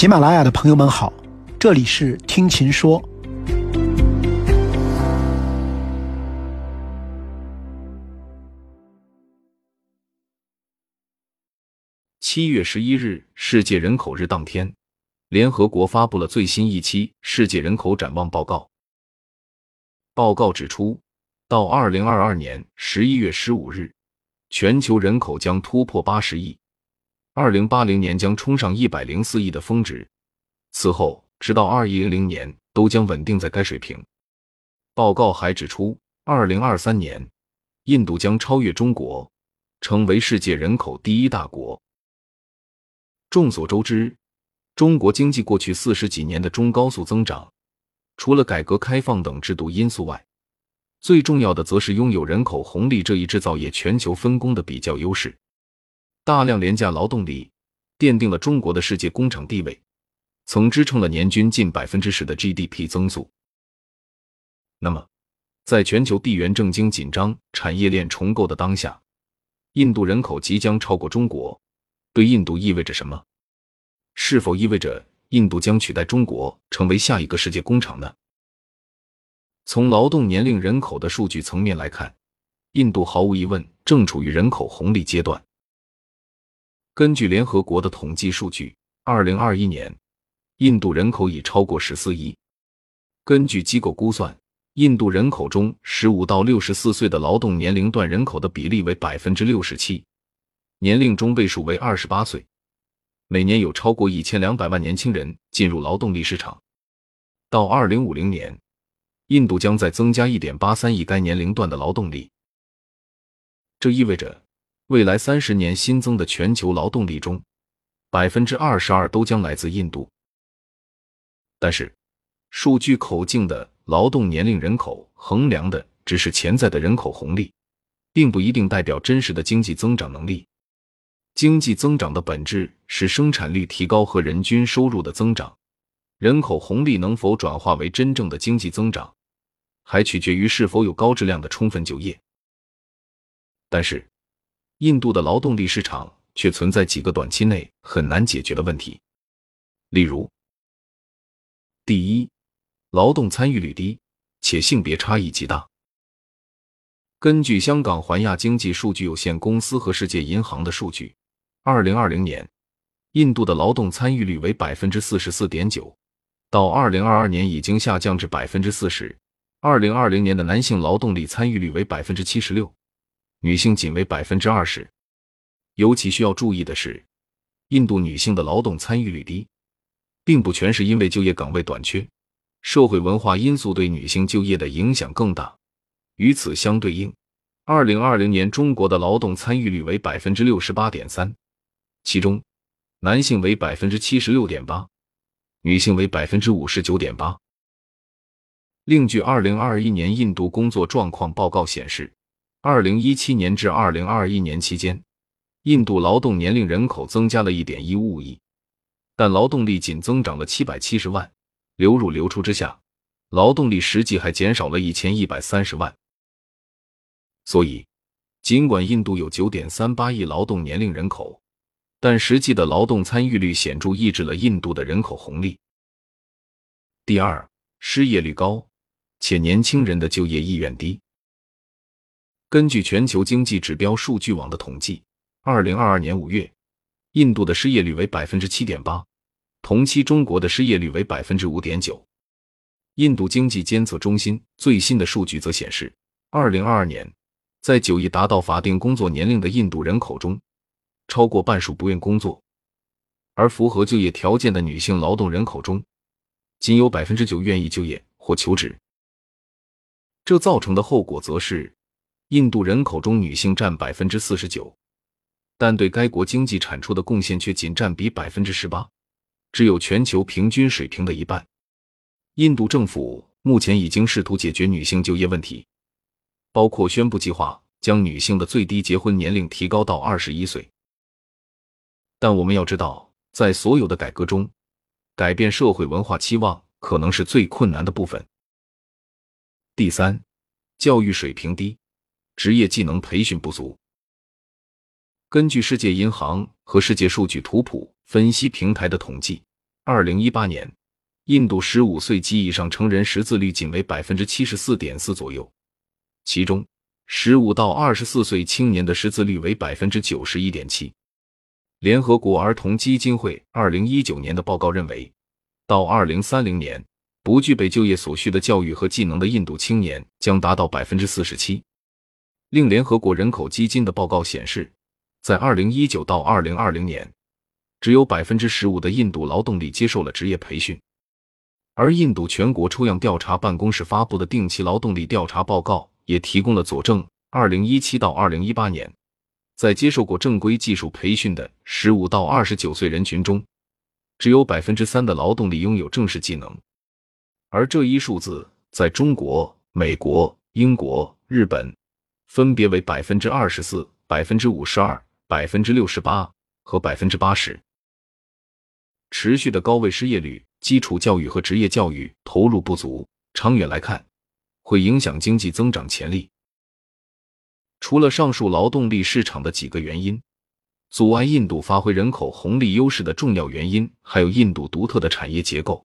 喜马拉雅的朋友们好，这里是听琴说。七月十一日，世界人口日当天，联合国发布了最新一期《世界人口展望报告》。报告指出，到二零二二年十一月十五日，全球人口将突破八十亿。二零八零年将冲上一百零四亿的峰值，此后直到二一零零年都将稳定在该水平。报告还指出，二零二三年，印度将超越中国，成为世界人口第一大国。众所周知，中国经济过去四十几年的中高速增长，除了改革开放等制度因素外，最重要的则是拥有人口红利这一制造业全球分工的比较优势。大量廉价劳动力奠定了中国的世界工厂地位，曾支撑了年均近百分之十的 GDP 增速。那么，在全球地缘政经紧张、产业链重构的当下，印度人口即将超过中国，对印度意味着什么？是否意味着印度将取代中国成为下一个世界工厂呢？从劳动年龄人口的数据层面来看，印度毫无疑问正处于人口红利阶段。根据联合国的统计数据，二零二一年，印度人口已超过十四亿。根据机构估算，印度人口中十五到六十四岁的劳动年龄段人口的比例为百分之六十七，年龄中位数为二十八岁。每年有超过一千两百万年轻人进入劳动力市场。到二零五零年，印度将再增加一点八三亿该年龄段的劳动力。这意味着。未来三十年新增的全球劳动力中，百分之二十二都将来自印度。但是，数据口径的劳动年龄人口衡量的只是潜在的人口红利，并不一定代表真实的经济增长能力。经济增长的本质是生产率提高和人均收入的增长，人口红利能否转化为真正的经济增长，还取决于是否有高质量的充分就业。但是，印度的劳动力市场却存在几个短期内很难解决的问题，例如：第一，劳动参与率低，且性别差异极大。根据香港环亚经济数据有限公司和世界银行的数据，二零二零年，印度的劳动参与率为百分之四十四点九，到二零二二年已经下降至百分之四十。二零二零年的男性劳动力参与率为百分之七十六。女性仅为百分之二十。尤其需要注意的是，印度女性的劳动参与率低，并不全是因为就业岗位短缺，社会文化因素对女性就业的影响更大。与此相对应，二零二零年中国的劳动参与率为百分之六十八点三，其中男性为百分之七十六点八，女性为百分之五十九点八。另据二零二一年印度工作状况报告显示。二零一七年至二零二一年期间，印度劳动年龄人口增加了一点一五亿，但劳动力仅增长了七百七十万，流入流出之下，劳动力实际还减少了一千一百三十万。所以，尽管印度有九点三八亿劳动年龄人口，但实际的劳动参与率显著抑制了印度的人口红利。第二，失业率高，且年轻人的就业意愿低。根据全球经济指标数据网的统计，二零二二年五月，印度的失业率为百分之七点八，同期中国的失业率为百分之五点九。印度经济监测中心最新的数据则显示，二零二二年，在九亿达到法定工作年龄的印度人口中，超过半数不愿工作，而符合就业条件的女性劳动人口中，仅有百分之九愿意就业或求职。这造成的后果则是。印度人口中女性占百分之四十九，但对该国经济产出的贡献却仅占比百分之十八，只有全球平均水平的一半。印度政府目前已经试图解决女性就业问题，包括宣布计划将女性的最低结婚年龄提高到二十一岁。但我们要知道，在所有的改革中，改变社会文化期望可能是最困难的部分。第三，教育水平低。职业技能培训不足。根据世界银行和世界数据图谱分析平台的统计，二零一八年，印度十五岁及以上成人识字率仅为百分之七十四点四左右，其中十五到二十四岁青年的识字率为百分之九十一点七。联合国儿童基金会二零一九年的报告认为，到二零三零年，不具备就业所需的教育和技能的印度青年将达到百分之四十七。另联合国人口基金的报告显示，在二零一九到二零二零年，只有百分之十五的印度劳动力接受了职业培训。而印度全国抽样调查办公室发布的定期劳动力调查报告也提供了佐证：二零一七到二零一八年。在接受过正规技术培训的十五到二十九岁人群中，只有百分之三的劳动力拥有正式技能，而这一数字在中国、美国、英国、日本分别为百分之二十四、百分之五十二、百分之六十八和百分之八十。持续的高位失业率、基础教育和职业教育投入不足，长远来看会影响经济增长潜力。除了上述劳动力市场的几个原因，阻碍印度发挥人口红利优势的重要原因，还有印度独特的产业结构。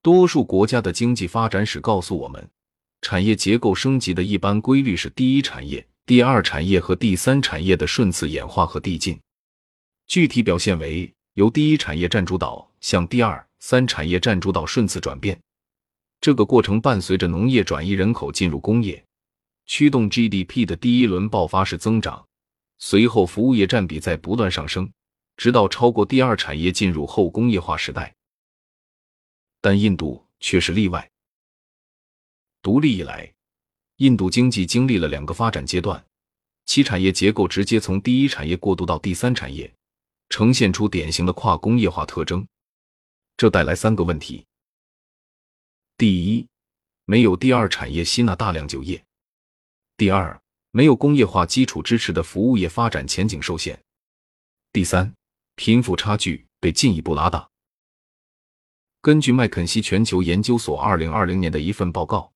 多数国家的经济发展史告诉我们，产业结构升级的一般规律是第一产业、第二产业和第三产业的顺次演化和递进。具体表现为由第一产业占主导向第二、三产业占主导顺次转变。这个过程伴随着农业转移人口进入工业。驱动 GDP 的第一轮爆发式增长，随后服务业占比在不断上升，直到超过第二产业进入后工业化时代。但印度却是例外。独立以来，印度经济经历了两个发展阶段，其产业结构直接从第一产业过渡到第三产业，呈现出典型的跨工业化特征。这带来三个问题：第一，没有第二产业吸纳大量就业。第二，没有工业化基础支持的服务业发展前景受限。第三，贫富差距被进一步拉大。根据麦肯锡全球研究所二零二零年的一份报告，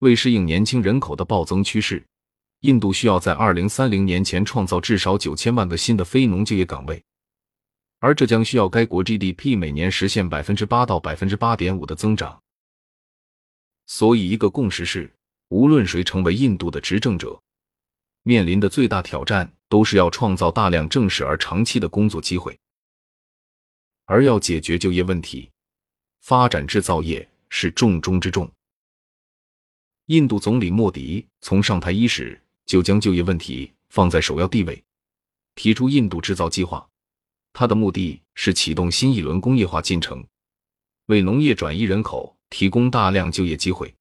为适应年轻人口的暴增趋势，印度需要在二零三零年前创造至少九千万个新的非农就业岗位，而这将需要该国 GDP 每年实现百分之八到百分之八点五的增长。所以，一个共识是。无论谁成为印度的执政者，面临的最大挑战都是要创造大量正式而长期的工作机会。而要解决就业问题，发展制造业是重中之重。印度总理莫迪从上台伊始就将就业问题放在首要地位，提出印度制造计划。他的目的是启动新一轮工业化进程，为农业转移人口提供大量就业机会。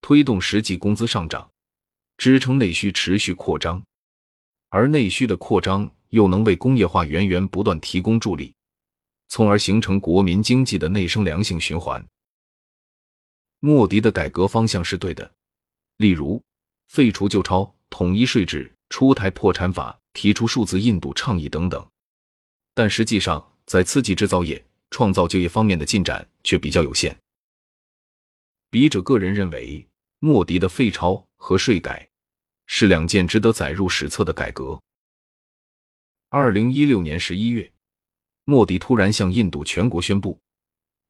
推动实际工资上涨，支撑内需持续扩张，而内需的扩张又能为工业化源源不断提供助力，从而形成国民经济的内生良性循环。莫迪的改革方向是对的，例如废除旧钞、统一税制、出台破产法、提出数字印度倡议等等，但实际上在刺激制造业、创造就业方面的进展却比较有限。笔者个人认为。莫迪的废钞和税改是两件值得载入史册的改革。二零一六年十一月，莫迪突然向印度全国宣布，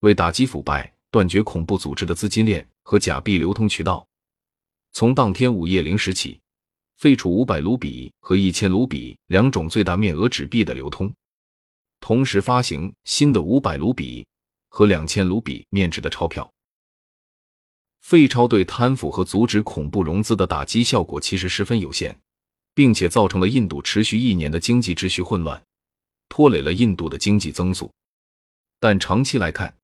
为打击腐败、断绝恐怖组织的资金链和假币流通渠道，从当天午夜零时起，废除五百卢比和一千卢比两种最大面额纸币的流通，同时发行新的五百卢比和两千卢比面值的钞票。废钞对贪腐和阻止恐怖融资的打击效果其实十分有限，并且造成了印度持续一年的经济秩序混乱，拖累了印度的经济增速。但长期来看，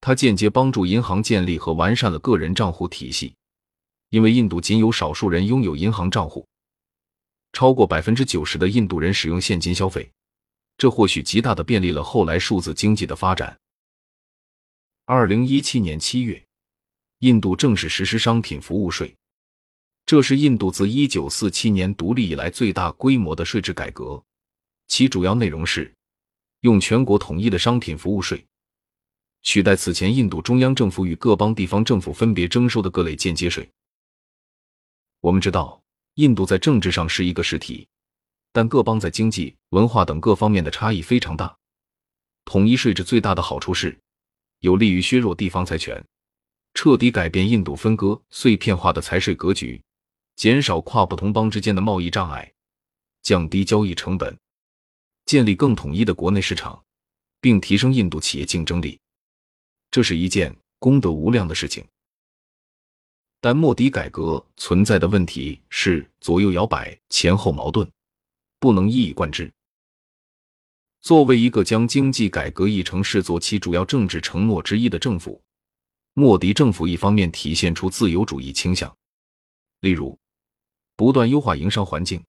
它间接帮助银行建立和完善了个人账户体系，因为印度仅有少数人拥有银行账户，超过百分之九十的印度人使用现金消费，这或许极大的便利了后来数字经济的发展。二零一七年七月。印度正式实施商品服务税，这是印度自一九四七年独立以来最大规模的税制改革。其主要内容是用全国统一的商品服务税取代此前印度中央政府与各邦地方政府分别征收的各类间接税。我们知道，印度在政治上是一个实体，但各邦在经济、文化等各方面的差异非常大。统一税制最大的好处是，有利于削弱地方财权，彻底改变印度分割碎片化的财税格局，减少跨不同邦之间的贸易障碍，降低交易成本，建立更统一的国内市场，并提升印度企业竞争力。这是一件功德无量的事情。但莫迪改革存在的问题是左右摇摆、前后矛盾，不能一以贯之。作为一个将经济改革议程视作其主要政治承诺之一的政府，莫迪政府一方面体现出自由主义倾向，例如不断优化营商环境，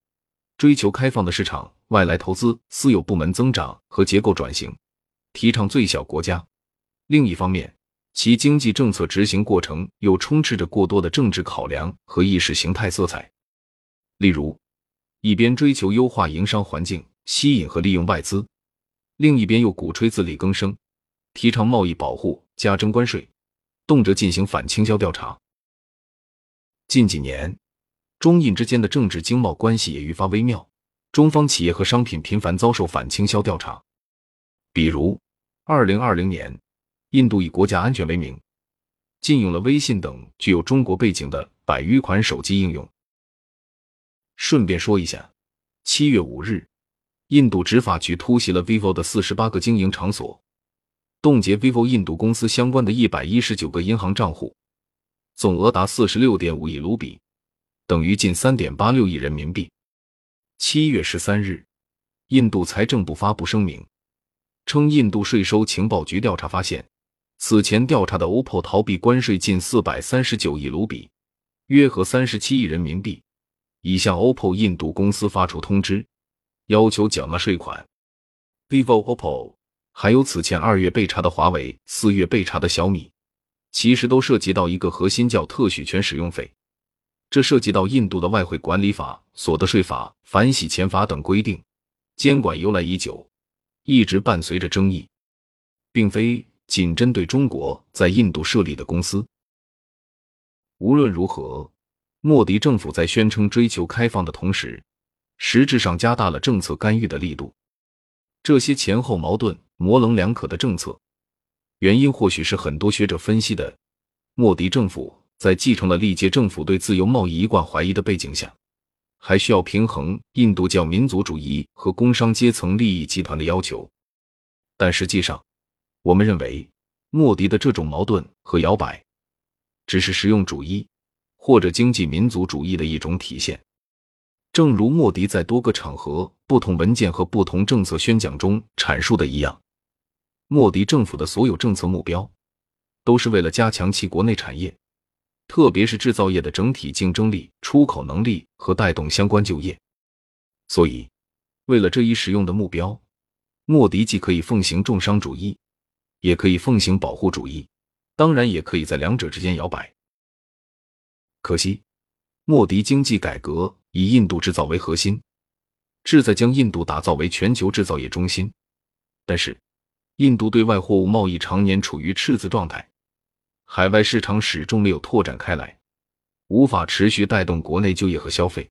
追求开放的市场、外来投资、私有部门增长和结构转型，提倡最小国家；另一方面，其经济政策执行过程又充斥着过多的政治考量和意识形态色彩。例如，一边追求优化营商环境，吸引和利用外资，另一边又鼓吹自力更生，提倡贸易保护，加征关税，动辄进行反倾销调查。近几年，中印之间的政治经贸关系也愈发微妙，中方企业和商品频繁遭受反倾销调查。比如，二零二零年。印度以国家安全为名，禁用了微信等具有中国背景的百余款手机应用。顺便说一下，七月五日，印度执法局突袭了 vivo 的四十八个经营场所，冻结 vivo 印度公司相关的一百一十九个银行账户，总额达四十六点五亿卢比，等于近三点八六亿人民币。七月十三日，印度财政部发布声明，称印度税收情报局调查发现。此前调查的 OPPO 逃避关税近四百三十九亿卢比，约合三十七亿人民币，已向 OPPO 印度公司发出通知，要求缴纳税款。vivo、OPPO 还有此前二月被查的华为、四月被查的小米，其实都涉及到一个核心叫特许权使用费，这涉及到印度的外汇管理法、所得税法、反洗钱法等规定，监管由来已久，一直伴随着争议，并非。仅针对中国在印度设立的公司。无论如何，莫迪政府在宣称追求开放的同时，实质上加大了政策干预的力度。这些前后矛盾、模棱两可的政策，原因或许是很多学者分析的：莫迪政府在继承了历届政府对自由贸易一贯怀疑的背景下，还需要平衡印度教民族主义和工商阶层利益集团的要求。但实际上，我们认为，莫迪的这种矛盾和摇摆，只是实用主义或者经济民族主义的一种体现。正如莫迪在多个场合、不同文件和不同政策宣讲中阐述的一样，莫迪政府的所有政策目标，都是为了加强其国内产业，特别是制造业的整体竞争力、出口能力和带动相关就业。所以，为了这一实用的目标，莫迪既可以奉行重商主义。也可以奉行保护主义，当然也可以在两者之间摇摆。可惜，莫迪经济改革以印度制造为核心，志在将印度打造为全球制造业中心。但是，印度对外货物贸易常年处于赤字状态，海外市场始终没有拓展开来，无法持续带动国内就业和消费。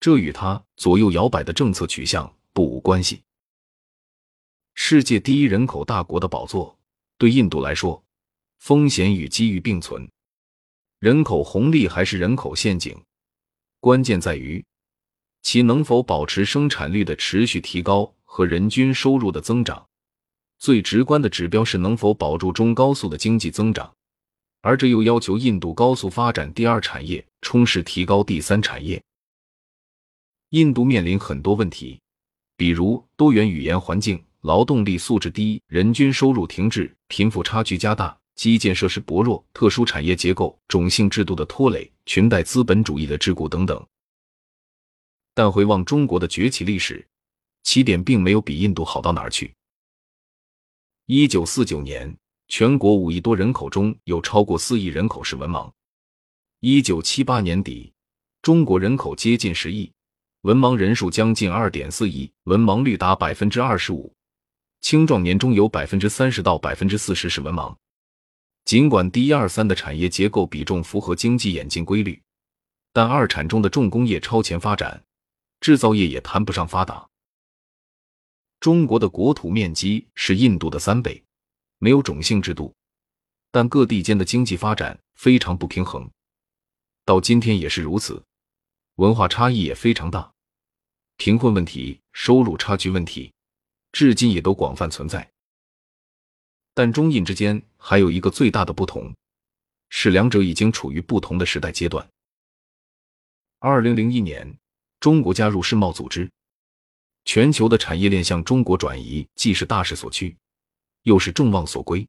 这与他左右摇摆的政策取向不无关系。世界第一人口大国的宝座对印度来说，风险与机遇并存。人口红利还是人口陷阱，关键在于其能否保持生产率的持续提高和人均收入的增长。最直观的指标是能否保住中高速的经济增长，而这又要求印度高速发展第二产业，充实提高第三产业。印度面临很多问题，比如多元语言环境。劳动力素质低，人均收入停滞，贫富差距加大，基建设施薄弱，特殊产业结构、种姓制度的拖累，裙带资本主义的桎梏等等。但回望中国的崛起历史，起点并没有比印度好到哪儿去。一九四九年，全国五亿多人口中有超过四亿人口是文盲。一九七八年底，中国人口接近十亿，文盲人数将近二点四亿，文盲率达百分之二十五。青壮年中有百分之三十到百分之四十是文盲。尽管第一二三的产业结构比重符合经济演进规律，但二产中的重工业超前发展，制造业也谈不上发达。中国的国土面积是印度的三倍，没有种姓制度，但各地间的经济发展非常不平衡，到今天也是如此，文化差异也非常大，贫困问题、收入差距问题，至今也都广泛存在。但中印之间还有一个最大的不同，是两者已经处于不同的时代阶段。二零零一年，中国加入世贸组织，全球的产业链向中国转移，既是大势所趋，又是众望所归。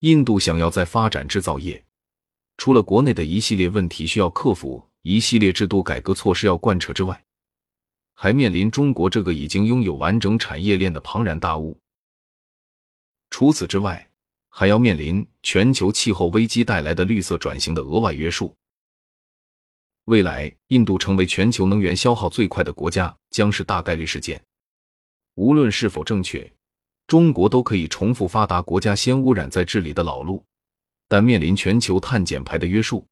印度想要在发展制造业，除了国内的一系列问题需要克服，一系列制度改革措施要贯彻之外，还面临中国这个已经拥有完整产业链的庞然大物。除此之外，还要面临全球气候危机带来的绿色转型的额外约束。未来，印度成为全球能源消耗最快的国家将是大概率事件。无论是否正确，中国都可以重复发达国家先污染再治理的老路。但面临全球碳减排的约束，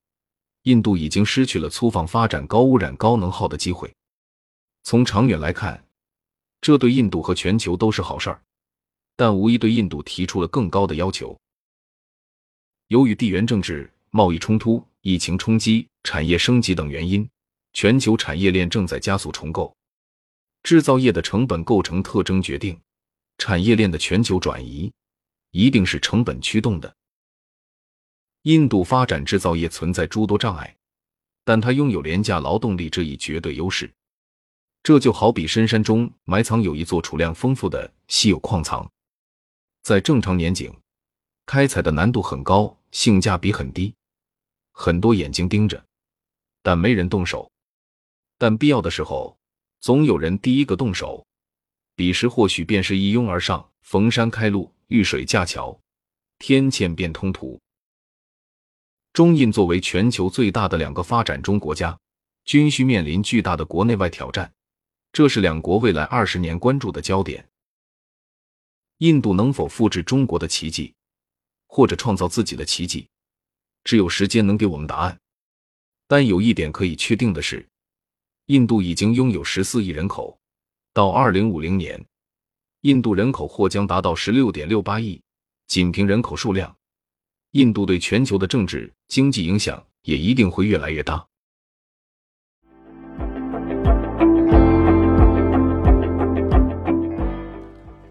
印度已经失去了粗放发展高污染高能耗的机会。从长远来看，这对印度和全球都是好事儿，但无疑对印度提出了更高的要求。由于地缘政治、贸易冲突。疫情冲击、产业升级等原因，全球产业链正在加速重构。制造业的成本构成特征决定产业链的全球转移，一定是成本驱动的。印度发展制造业存在诸多障碍，但它拥有廉价劳动力这一绝对优势。这就好比深山中埋藏有一座储量丰富的稀有矿藏，在正常年景，开采的难度很高，性价比很低。很多眼睛盯着，但没人动手。但必要的时候，总有人第一个动手。彼时或许便是一拥而上，逢山开路，遇水架桥，天堑变通途。中印作为全球最大的两个发展中国家，均需面临巨大的国内外挑战，这是两国未来二十年关注的焦点。印度能否复制中国的奇迹，或者创造自己的奇迹？只有时间能给我们答案，但有一点可以确定的是，印度已经拥有十四亿人口，到二零五零年，印度人口或将达到十六点六八亿。仅凭人口数量，印度对全球的政治经济影响也一定会越来越大。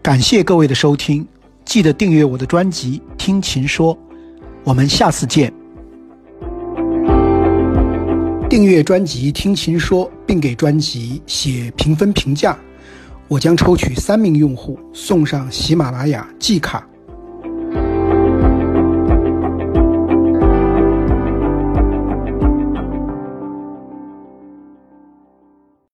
感谢各位的收听，记得订阅我的专辑《听琴说》，我们下次见。订阅专辑《听琴说》，并给专辑写评分评价，我将抽取三名用户送上喜马拉雅季卡。